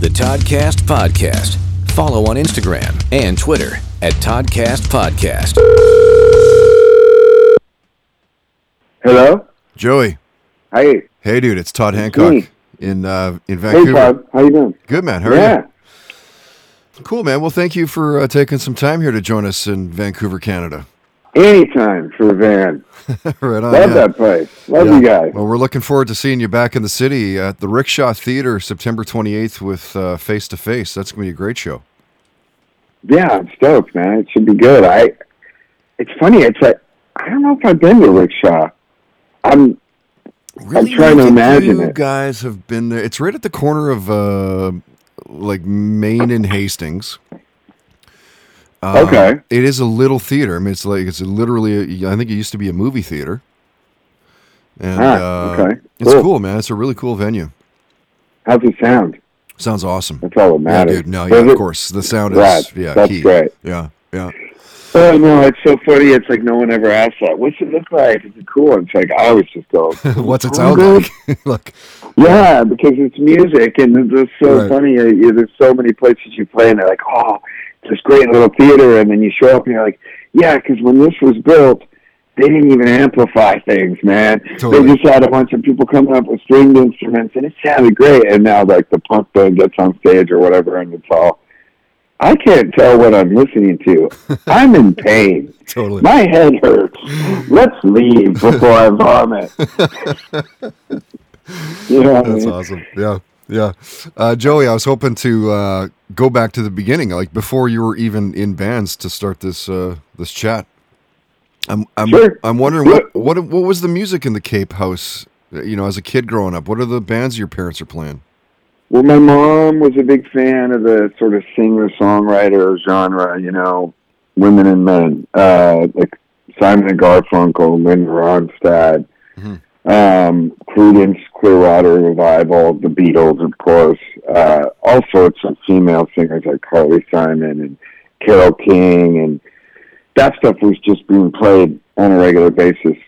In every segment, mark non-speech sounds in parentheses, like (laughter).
The Toddcast Podcast. Follow on Instagram and Twitter at Toddcast Podcast. Hello? Joey. Hey. Hey, dude. It's Todd Hancock me. in uh, in Hey, Vancouver. Todd. How you doing? Good, man. How are yeah. you? Cool, man. Well, thank you for uh, taking some time here to join us in Vancouver, Canada. Anytime for Van. (laughs) right on. Love yeah. that place. Love Yeah. you guys. Well, we're looking forward to seeing you back in the city at the Rickshaw Theater September 28th with Face to Face. That's going to be a great show. Yeah, I'm stoked, man. It should be good. I. It's funny. It's like I don't know if I've been to Rickshaw. I'm. Really trying to imagine you it. guys have been there. It's right at the corner of uh, like Main and Hastings. Uh, Okay. It is a little theater. I mean, it's like it's literally. A, I think it used to be a movie theater. And Ah, uh, okay. it's Cool. man. It's a really cool venue. How's it sound? Sounds awesome. That's all that Yeah, matters. dude. No, yeah, of course. The sound is yeah, That's key. great. Yeah, yeah. Oh no, it's so funny. It's like no one ever asks that. What's it look like? Is it cool? It's like I always just go. (laughs) What's it "Oh, sound good." like? (laughs) Look, Yeah, because it's music, and it's just so Right. funny. There's so many places you play, and they're like, "Oh, this great little theater," and then you show up, and you're like, "Yeah," because when this was built, they didn't even amplify things, man. Totally. They just had a bunch of people coming up with stringed instruments, and it sounded great. And now, like the punk band gets on stage or whatever, and it's all. I can't tell what I'm listening to. (laughs) I'm in pain. totally. My head hurts. Let's leave before I vomit. (laughs) you know what I That's mean? awesome. Yeah. Yeah. Uh, Joey, I was hoping to uh, go back to the beginning, like before you were even in bands to start this uh, this chat. I'm I'm Sure. I'm wondering what, what what was the music in the Cape House, uh, you know, as a kid growing up? What are the bands your parents are playing? Well, my mom was a big fan of the sort of singer songwriter genre, you know, women and men, uh, like Simon and Garfunkel, Linda Ronstadt, Mhm. Um, Creedence, Clearwater Revival, the Beatles, of course, uh, all sorts of female singers like Carly Simon and Carole King, and that stuff was just being played on a regular basis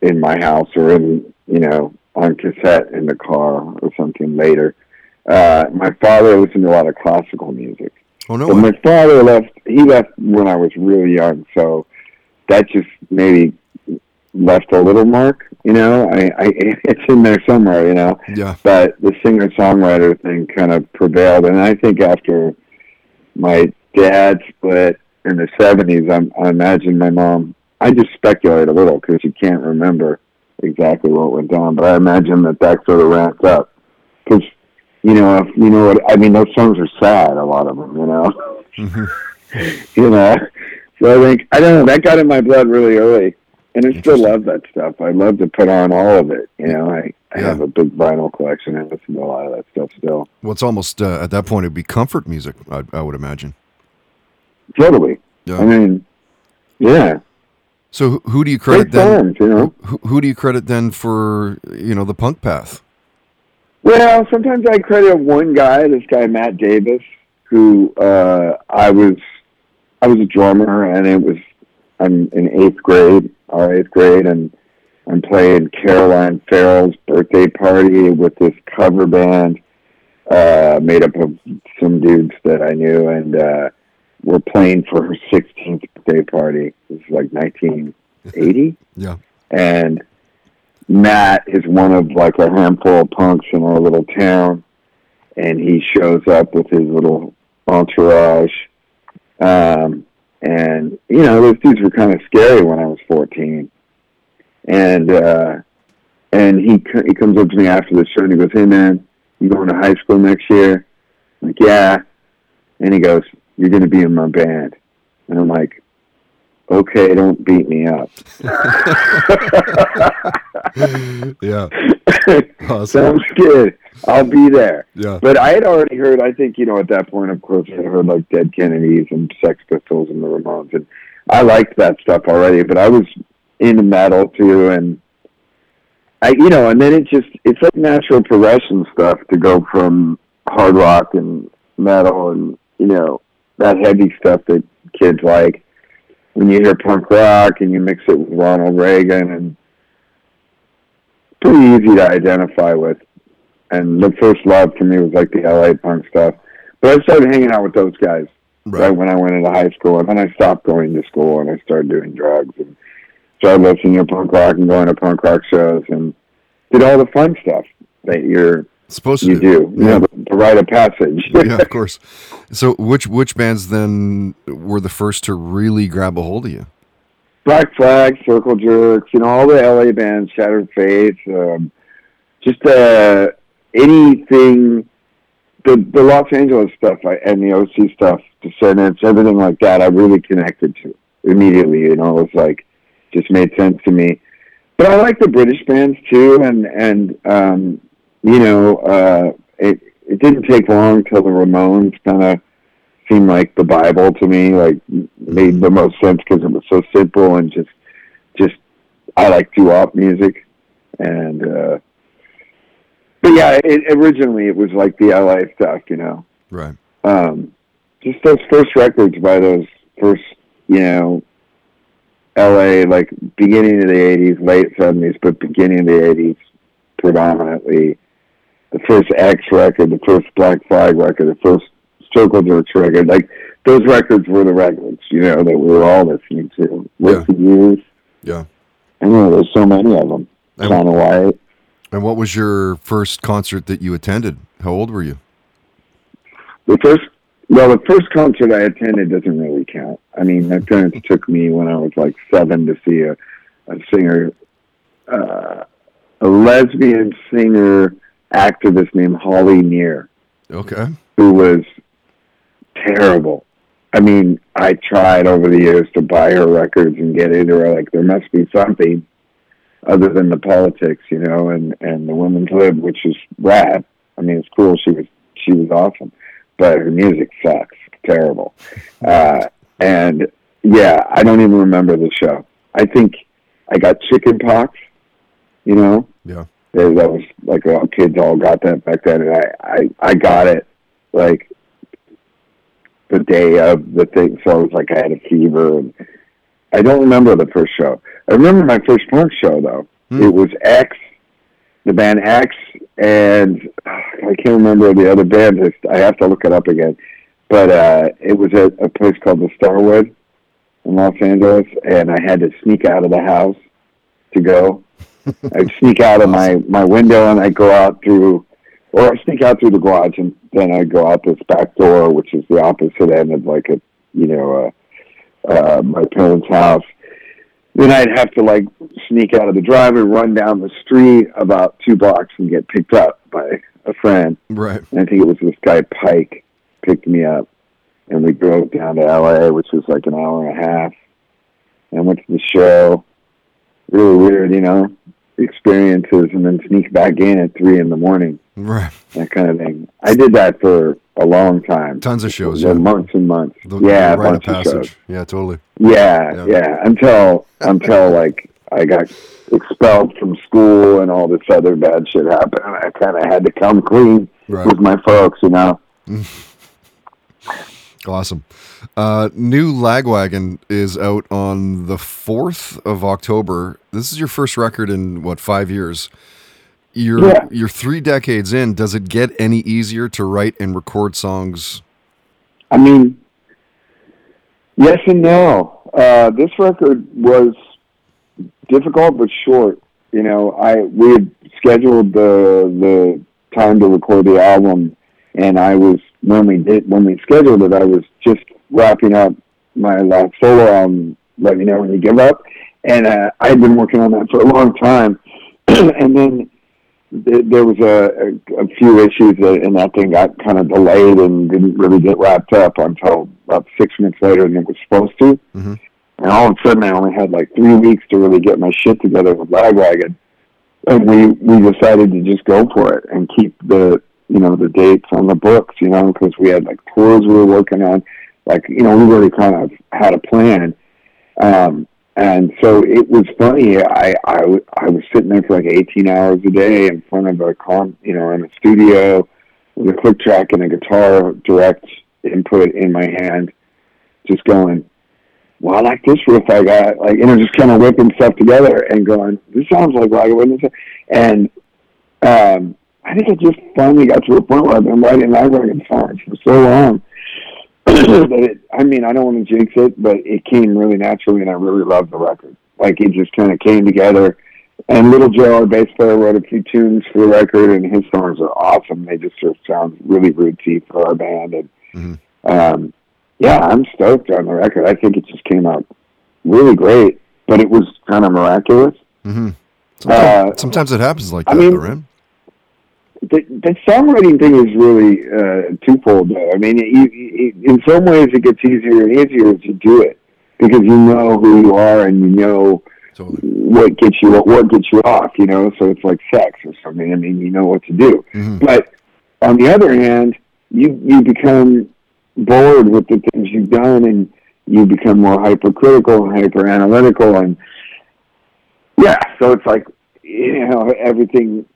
in my house or in, you know, on cassette in the car or something later. Uh, my father listened to a lot of classical music. Oh no! But my father left. He left when I was really young, so that just maybe left a little mark. You know, I, I (laughs) it's in there somewhere. You know, yeah. but the singer songwriter thing kind of prevailed, and I think after my dad split in the seventies, I, I imagine my mom. I just speculate a little because you can't remember exactly what went down, but I imagine that that sort of ramped up because you know, if you know what I mean, those songs are sad. A lot of them, you know. Mhm. (laughs) you know, so I think I don't know. That got in my blood really early, and I still love that stuff. I love to put on all of it. You know, I I Yeah. have a big vinyl collection and listen to a lot of that stuff still. Well, it's almost uh, at that point it'd be comfort music. I, I would imagine. Totally. Yeah. I mean, yeah, So who, who do you credit great then? songs. You know. Who, who do you credit then for you know the punk path? Well, sometimes I credit one guy, this guy Matt Davis, who uh, I was I was a drummer, and it was I'm in eighth grade, our eighth grade, and I'm playing Caroline Farrell's birthday party with this cover band uh, made up of some dudes that I knew, and uh, we're playing for her 16th birthday party. It was like 1980 (laughs) Yeah. and Matt is one of like a handful of punks in our little town, and he shows up with his little entourage. Um, and you know, those dudes were kind of scary when I was fourteen, and uh, and he he comes up to me after the show and he goes, "Hey man, you going to high school next year?" I'm like, yeah, and he goes, "You're going to be in my band," and I'm like. Okay, don't beat me up. (laughs) (laughs) Yeah. (laughs) Awesome. Sounds good. I'll be there. Yeah. But I had already heard, I think, you know, at that point, of course, I had heard like Dead Kennedys and Sex Pistols and the Ramones. And I liked that stuff already, but I was into metal too. And I, you know, and then it just, it's like natural progression stuff to go from hard rock and metal and, you know, that heavy stuff that kids like. When you hear punk rock and you mix it with Ronald Reagan and pretty easy to identify with and the first love for me was like the LA punk stuff. But I started hanging out with those guys right, when I went into high school, and then I stopped going to school and I started doing drugs and started listening to punk rock and going to punk rock shows and did all the fun stuff that you're supposed to you do. do. You know, the, the rite of passage. (laughs) yeah, of course. So, which which bands then were the first to really grab a hold of you? Black Flag, Circle Jerks, you know, all the LA bands, Shattered Faith, um, just uh, anything, the the Los Angeles stuff I, and the OC stuff, Descendents, everything like that, I really connected to immediately. You know, it was like just made sense to me. But I like the British bands too, and and um, you know, uh, it it didn't take long till the Ramones kind of seemed like the Bible to me, like made the most sense because it was so simple and just just I like doo-wop music, and uh, but yeah, it, originally it was like the LA stuff, you know, right? Um, just those first records by those first, you know, LA, like beginning of the '80s, late '70s, but beginning of the '80s predominantly. The first X record, the first Black Flag record, the first Circle Jerks record. Like those records were the records, you know, that we were all listening to with yeah. the years. Yeah. I know there's so many of them. Of White. And what was your first concert that you attended? How old were you? The first, well, the first concert I attended doesn't really count. I mean, my parents (laughs) took me when I was like seven to see a, a singer, uh, a lesbian singer activist named Holly Near. Okay. Who was terrible. I mean, I tried over the years to buy her records and get into her. Like, there must be something other than the politics, you know, and and the women's lib, which is rad. I mean, it's cool. She was she was awesome, but her music sucks. Terrible. Uh, and yeah, I don't even remember the show. I think I got chicken pox. You know. Yeah. That was like all kids all got that back then, and I I I got it like the day of the thing. So I was like, I had a fever, and I don't remember the first show. I remember my first punk show though. Hmm. It was X, the band X, and uh, I can't remember the other band. I have to look it up again. But uh, it was at a place called the Starwood in Los Angeles, and I had to sneak out of the house to go. (laughs) I'd sneak out of my my window, and I'd go out through or I sneak out through the garage and then I go out this back door, which is the opposite end of like a, you know, uh, uh, my parents' house. Then I'd have to like sneak out of the driveway, run down the street about two blocks, and get picked up by a friend. Right. And I think it was this guy Pike picked me up, and we drove down to L.A., which was like an hour and a half, and went to the show. Really weird, you know experiences and then sneak back in at three in the morning. Right. That kind of thing. I did that for a long time. Tons of shows. Yeah. Months and months. The, yeah, bunch of shows. Yeah, totally. Yeah, yeah, yeah. Until until like I got expelled from school and all this other bad shit happened. I kind of had to come clean right. with my folks, you know. (laughs) Awesome. Uh, new Lagwagon is out on the 4th of October. This is your first record in, what, five years? You're, yeah. you're three decades in. Does it get any easier to write and record songs? I mean, yes and no. Uh, this record was difficult but short. You know, I we had scheduled the the time to record the album, and I was when we did when we scheduled it, I was just wrapping up my last solo album, Let Me Know When You Give Up, and uh, I had been working on that for a long time, (clears throat) and then th- there was a, a, a few issues that, and that thing got kind of delayed and didn't really get wrapped up until about six months later than it was supposed to. Mm-hmm. And all of a sudden, I only had like three weeks to really get my shit together with Lagwagon, and we we decided to just go for it and keep the you know, the dates on the books, you know, because we had like tours we were working on. Like, you know, we really kind of had a plan. Um, and so it was funny. I, I, I was sitting there for like 18 hours a day in front of a con, you know, in a studio with a click track and a guitar direct input in my hand, just going, well, I like this riff I got, like, you know, just kind of whipping stuff together and going, this sounds like Raga Witness. And, um, I think I just finally got to a point where I've been writing Lagwagon songs for so long it, I mean, I don't want to jinx it, but it came really naturally, and I really loved the record. Like it just kind of came together. And Little Joe, our bass player, wrote a few tunes for the record, and his songs are awesome. They just sort of sound really rootsy for our band, and mm-hmm. um, yeah, I'm stoked on the record. I think it just came out really great, but it was kind of miraculous. Mm-hmm. Sometimes, uh, sometimes, it happens like that, I mean, right? The, the songwriting thing is really uh, twofold, though. I mean, you, you, in some ways, it gets easier and easier as you do it because you know who you are and you know totally. what gets you what gets you off. You know, so it's like sex or something. I mean, you know what to do. Mm-hmm. But on the other hand, you you become bored with the things you've done and you become more hypercritical and hyper analytical and yeah so it's like you know everything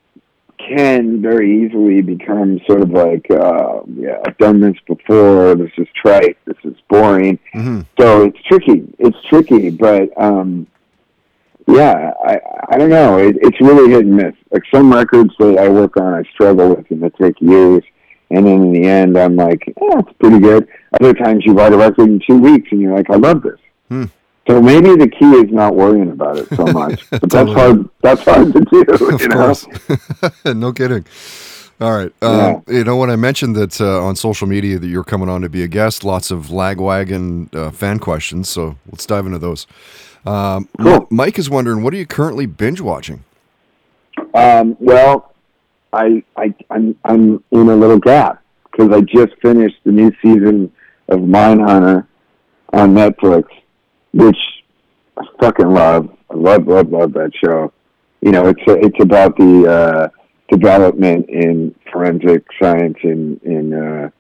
can very easily become sort of like uh yeah i've done this before this is trite this is boring mm-hmm. so it's tricky it's tricky but um yeah i i don't know it, it's really hit and miss like some records that i work on i struggle with and they take years and then in the end, I'm like, oh, it's pretty good. Other times you write a record in two weeks and you're like, I love this. Hmm. So maybe the key is not worrying about it so (laughs) much. But that's hard. That's hard to do. (laughs) Of you know? (laughs) no kidding. All right. Uh, yeah. You know, when I mentioned that uh, on social media that you're coming on to be a guest, lots of Lagwagon uh, fan questions. So let's dive into those. Um, cool. Mike is wondering, what are you currently binge watching? Um, well, I, I I'm I'm in a little gap because I just finished the new season of Mindhunter on Netflix, which I fucking love. I love love love that show. You know, it's a, it's about the uh, development in forensic science in in uh,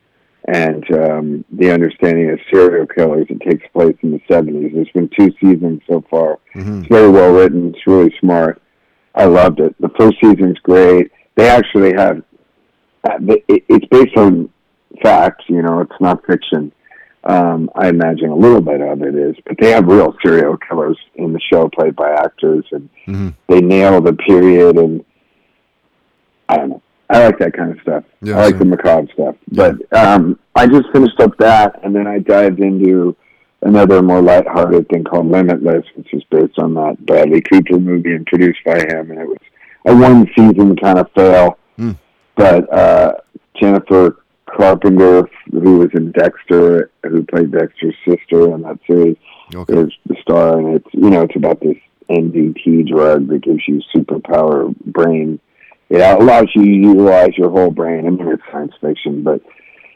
and um, the understanding of serial killers. It takes place in the seventies. There's been two seasons so far. Mm-hmm. It's very well written. It's really smart. I loved it. The first season's great they actually have. Uh, it's based on facts, you know. It's not fiction. Um, I imagine a little bit of it is, but they have real serial killers in the show, played by actors, and mm-hmm. they nail the period. And I don't know. I like that kind of stuff. Yeah, I like the macabre stuff. Yeah. But um, I just finished up that, and then I dived into another more lighthearted thing called Limitless, which is based on that Bradley Cooper movie and produced by him, and it was a one season kind of fail. Mm. But uh, Jennifer Carpenter, who was in Dexter, who played Dexter's sister in that series, okay. is the star, and it's you know it's about this NZT drug that gives you superpower brain. It allows you to utilize your whole brain. I mean, it's science fiction, but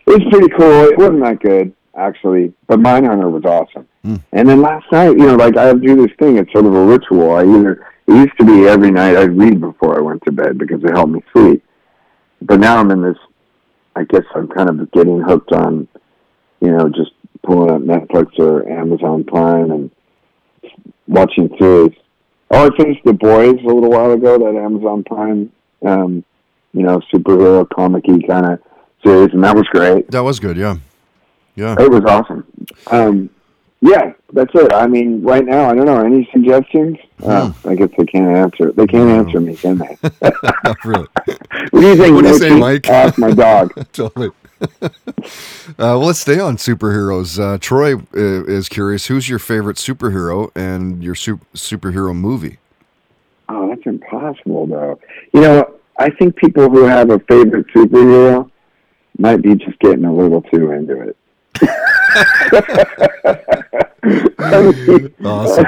it's pretty cool. It wasn't that good actually, but Mindhunter was awesome. Mm. And then last night, you know, like I do this thing. It's sort of a ritual. I either it used to be every night I'd read before I went to bed because it helped me sleep. But now I'm in this, I guess I'm kind of getting hooked on, you know, just pulling up Netflix or Amazon Prime and watching series. Oh, I finished The Boys a little while ago, that Amazon Prime, um, you know, superhero comic kind of series, and that was great. That was good, yeah. Yeah. It was awesome. Um, yeah, that's it. I mean, right now, I don't know. Any suggestions? Hmm. Uh, I guess they can't answer. They can't answer me, can they? (laughs) really. What do you think? What do you say, Mike? Ask my dog. (laughs) totally. (laughs) uh, well, let's stay on superheroes. Uh, Troy uh, is curious. Who's your favorite superhero and your su- superhero movie? Oh, that's impossible, though. You know, I think people who have a favorite superhero might be just getting a little too into it (laughs) awesome.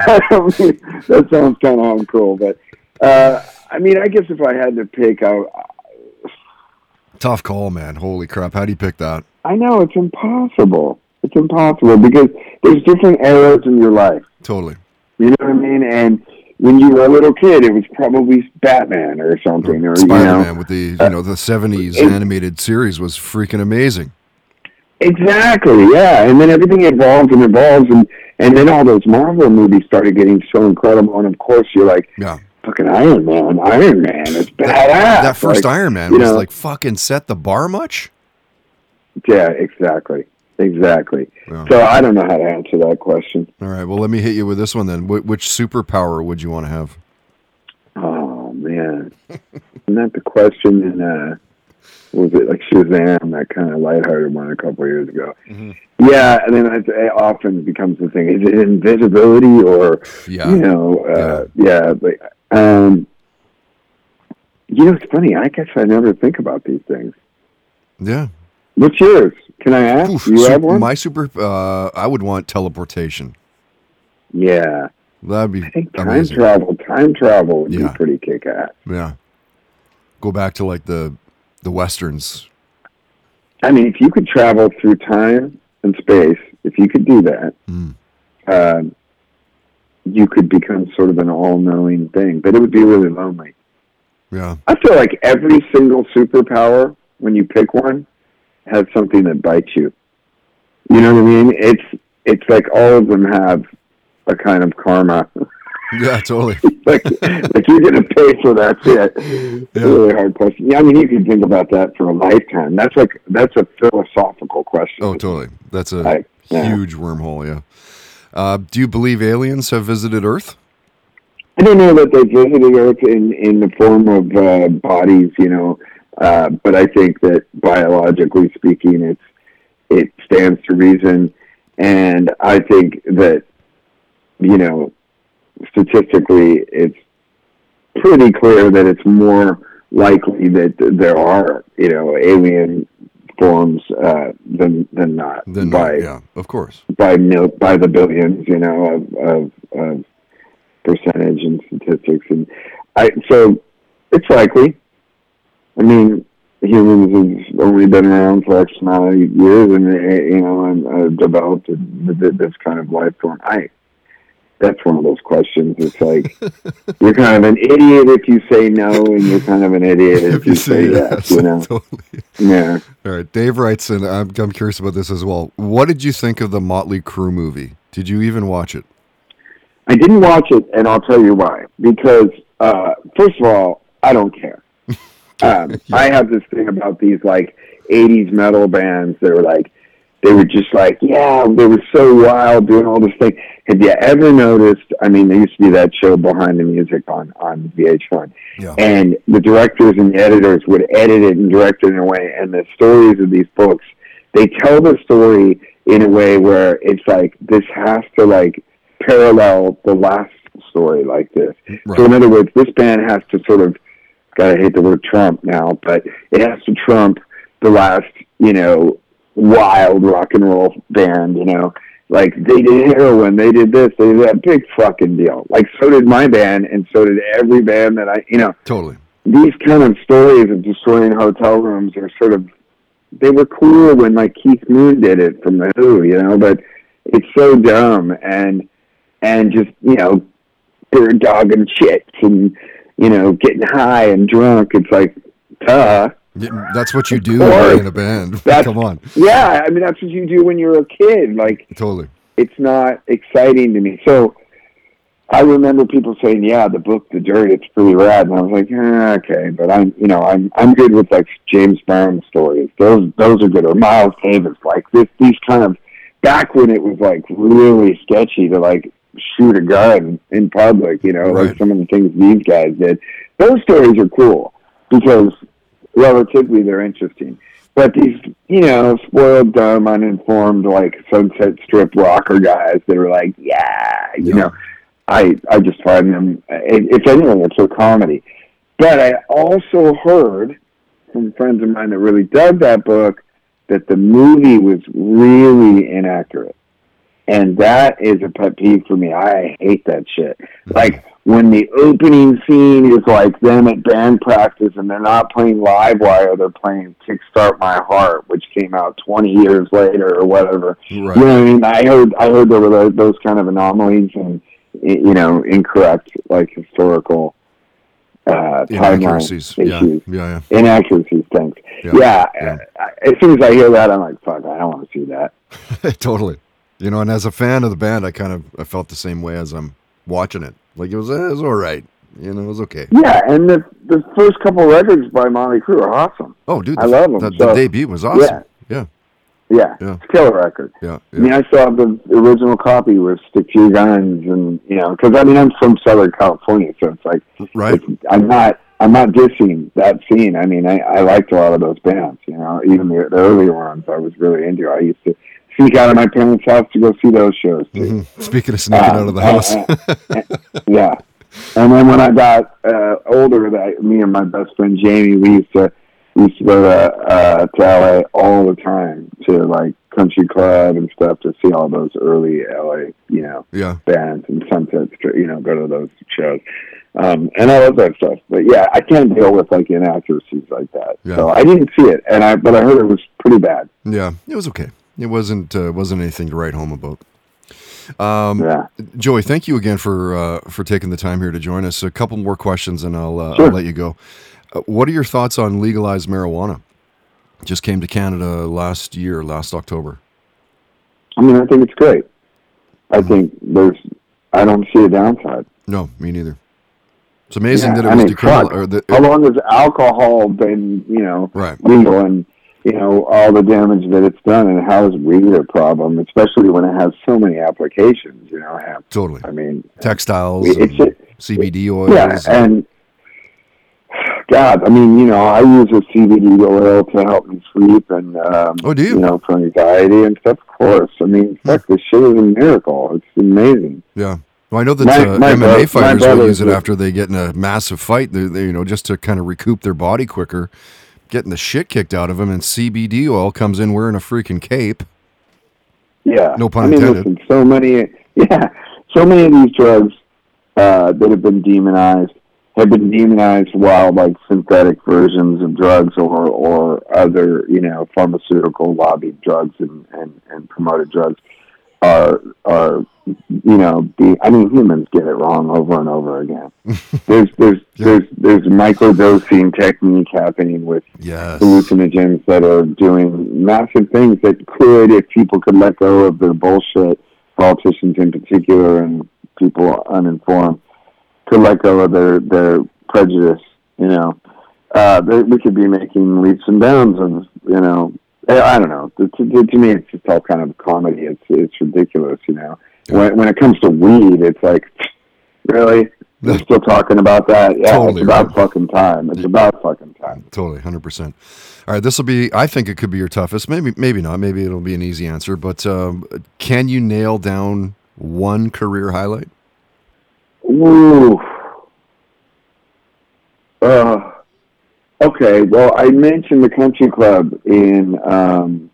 that sounds kind of uncool, but uh, I mean, I guess if I had to pick, I, tough call, man. Holy crap! How do you pick that? I know it's impossible. It's impossible because there's different eras in your life. Totally. You know what I mean? And when you were a little kid, it was probably Batman or something, or, Spider-Man you know, with the you know the '70s uh, animated series was freaking amazing. Exactly, yeah. And then everything evolves and evolves, and and then all those Marvel movies started getting so incredible. And of course, you're like, yeah. Fucking Iron Man, Iron Man, it's badass. That, that first like, Iron Man was know, like fucking set the bar much. Yeah, exactly, exactly. Yeah. So I don't know how to answer that question. All right, well, let me hit you with this one then. Wh- which superpower would you want to have? Oh man, Yeah. (laughs) Isn't that the question in uh was it like Shazam, that kind of lighthearted one a couple of years ago? Mhm. Yeah, and then it, it often becomes the thing: is it invisibility or Yeah. you know? Uh, yeah, but um, you know, it's funny. I guess I never think about these things. Yeah. What's yours? Can I ask? Oof, you have one? My super. Uh, I would want teleportation. yeah, That'd be I think time amazing. travel. Time travel would Yeah. be pretty kick ass. Yeah. Go back to like the the westerns. I mean, if you could travel through time and space, if you could do that, Mm. um, you could become sort of an all-knowing thing. But it would be really lonely. Yeah. I feel like every single superpower, when you pick one, has something that bites you. You know what I mean? It's it's like all of them have a kind of karma. (laughs) Yeah. Totally. (laughs) like like you're gonna pay for that shit. It's a Yeah. really hard question. Yeah, I mean you can think about that for a lifetime. That's like that's a philosophical question. Oh, totally. That's a yeah. huge wormhole. Yeah. Uh, do you believe aliens have visited Earth? I don't know that they visited Earth in in the form of uh, bodies, you know, uh, but I think that biologically speaking, it's it stands to reason, and I think that you know, statistically, it's pretty clear that it's more likely that there are you know alien forms uh, than than not Then by yeah, of course. by mil- by the billions, you know, of, of, of percentage and statistics, and I so it's likely. I mean, humans have only been around for X amount of years, and you know, and uh, developed th- th- this kind of life form. I that's one of those questions. It's like you're kind of an idiot if you say no, and you're kind of an idiot if, (laughs) you say yes. You know, (laughs) totally. yeah. All right, Dave writes, and I'm, I'm curious about this as well. What did you think of the Motley Crue movie? Did you even watch it? I didn't watch it, and I'll tell you why. Because uh, first of all, I don't care. (laughs) Um, I have this thing about these like '80s metal bands that are like, they were just like, yeah, they were so wild doing all this thing. Have you ever noticed? I mean, there used to be that show Behind the Music on on VH1, Yeah. and the directors and the editors would edit it and direct it in a way, and the stories of these books, they tell the story in a way where it's like this has to like parallel the last story like this. Right. So in other words, this band has to sort of gotta hate the word Trump now, but it has to trump the last, you know, wild rock and roll band, you know. Like they did heroin, they did this, they did that big fucking deal. Like so did my band and so did every band that I you know, Totally. these kind of stories of destroying hotel rooms are sort of they were cool when like Keith Moon did it from the Who, you know, but it's so dumb and and just you know bird dogging chicks and you know getting high and drunk. It's like, duh. That's what you do course. in a band. (laughs) Come on. Yeah, I mean that's what you do when you're a kid. Like Totally. it's not exciting to me. So I remember people saying, "Yeah, the book, The Dirt, it's pretty rad," and I was like, eh, "Okay," but I'm, you know, I'm I'm good with like James Brown stories. Those those are good. Or Miles Davis, like this these kind of back when it was like really sketchy to like shoot a gun in public. You know, Right. like some of the things these guys did. Those stories are cool because relatively they're interesting. But these, you know, spoiled, dumb, uninformed, like Sunset Strip rocker guys that are like, yeah, you Yeah. know, I I just find them. If anything, it's a comedy. But I also heard from friends of mine that really dug that book that the movie was really inaccurate, and that is a pet peeve for me. I hate that shit. Like when the opening scene is like them at band practice and they're not playing Live Wire, they're playing Kickstart My Heart, which came out 20 years later or whatever. Right. You know what I mean? I heard I heard there were those, those kind of anomalies and you know incorrect like historical uh, Inaccuracies. Yeah. issues, Yeah. inaccuracies. Things. Yeah. Yeah. Yeah. As soon as I hear that, I'm like, fuck, I don't want to see that. (laughs) Totally. You know, and as a fan of the band, I kind of I felt the same way as I'm watching it. Like it was, it was all right. You know, it was okay. Yeah, and the the first couple records by Motley Crue are awesome. Oh, dude, I the, love 'em, The, the debut was awesome. Yeah. Yeah. Yeah, Yeah. it's a killer record. Yeah. I mean, I saw the original copy with "Stick to Your Guns," and you know, because I mean, I'm from Southern California, so it's like Right. it's, I'm not I'm not dissing that scene. I mean, I, I liked a lot of those bands. You know, even the, the earlier ones, I was really into. I used to sneak out of my parents' house to go see those shows. Too. Mm-hmm. Speaking of sneaking um, out of the house, yeah. And then when I got uh, older, that me and my best friend Jamie, we used to we used to go to uh, to LA all the time to like country club and stuff to see all those early LA, you know, yeah. bands and Sunset Strip, you know, go to those shows. Um, and I love that stuff. But yeah, I can't deal with like inaccuracies like that. Yeah. So I didn't see it, and I but I heard it was pretty bad. Yeah, it was okay. It wasn't uh, wasn't anything to write home about. Um, yeah. Joey, thank you again for uh, for taking the time here to join us. A couple more questions, and I'll, uh, sure. I'll let you go. Uh, what are your thoughts on legalized marijuana? Just came to Canada last year, last October. I mean, I think it's great. I mm-hmm. think there's. I don't see a downside. No, me neither. It's amazing yeah, that it I was mean, decriminalized. How long has alcohol been, you know, right. legal and you know all the damage that it's done, and how is weed a problem, especially when it has so many applications? You know, have, totally. I mean, textiles, it's, CBD oils. Yeah, and God, I mean, you know, I use a CBD oil to help me sleep and um, oh, do you? you know for anxiety and stuff. Of course, I mean, fuck, this shit is a miracle. It's amazing. Yeah. Well, I know that my, uh, my MMA bro- fighters will use it after they get in a massive fight. They, they, you know, just to kind of recoup their body quicker, getting the shit kicked out of them. And CBD oil comes in wearing a freaking cape. Yeah, no pun I mean, intended. Listen, so many, (laughs) yeah, so many of these drugs uh, that have been demonized have been demonized while like synthetic versions of drugs or or other you know pharmaceutical lobbied drugs and and, and promoted drugs are are you know be I mean humans get it wrong over and over again. (laughs) there's there's yeah. there's there's microdosing technique happening with yes. hallucinogens that are doing massive things that could if people could let go of their bullshit, politicians in particular and people uninformed, could let go of their their prejudice, you know. Uh, they, we could be making leaps and bounds of, you know, I don't know. To, to, to, me, it's just all kind of comedy. It's it's ridiculous, you know. Yeah. When when it comes to weed, it's like, really, we're still talking about that. Yeah, totally it's about right. fucking time. It's yeah. about fucking time. Totally, hundred percent. All right, this will be. I think it could be your toughest. Maybe, maybe not. Maybe it'll be an easy answer. But um, can you nail down one career highlight? Ooh. Uh, Okay, well, I mentioned the country club in um,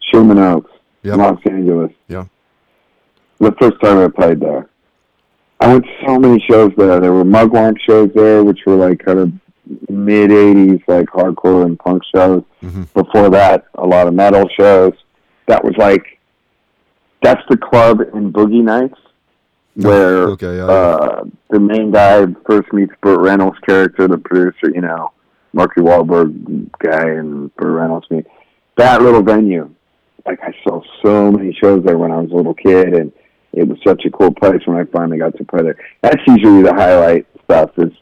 Sherman Oaks, yep. Los Angeles. Yeah. The first time I played there. I went to so many shows there. There were mugwump shows there, which were like kind of mid 80s, like hardcore and punk shows. Mm-hmm. Before that, a lot of metal shows. That was like, that's the club in Boogie Nights where okay, yeah, uh, the main guy first meets Burt Reynolds' character, the producer, you know Marky Wahlberg guy and Burt Reynolds meet. That little venue, like I saw so many shows there when I was a little kid, and it was such a cool place when I finally got to play there. That's usually the highlight stuff. Is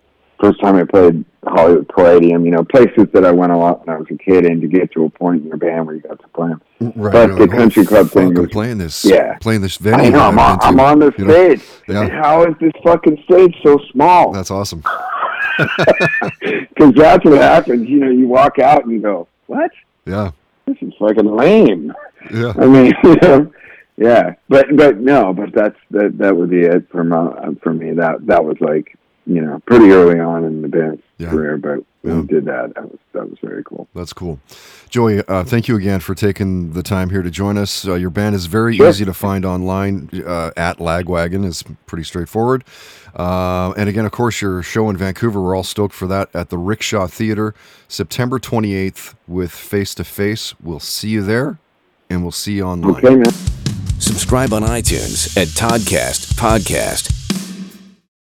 first time I played Hollywood Palladium, you know, places that I went a lot when I was a kid, and to get to a point in your band where you got to play them. Mm, right, but the country club thing, was, playing this, yeah, playing this venue. I know, I'm on, I'm on the stage. Know? Yeah. How is this fucking stage so small? That's awesome. (laughs) Because that's what happens. You know, you walk out and you go, "What? Yeah, this is fucking lame." Yeah, I mean, (laughs) you know, yeah, but but no, but that's that that would be it for my for me. That that was like you know pretty early on in the band's yeah. career, but yeah. we did that, that was that was very cool. That's cool, Joey. Uh, thank you again for taking the time here to join us. Uh, your band is very sure. easy to find online uh, at Lagwagon. is pretty straightforward. Uh, and again, of course, your show in Vancouver, we're all stoked for that at the Rickshaw Theater, September 28th with Face to Face. We'll see you there, and we'll see you online. Okay, man. Subscribe on iTunes at Toddcast Podcast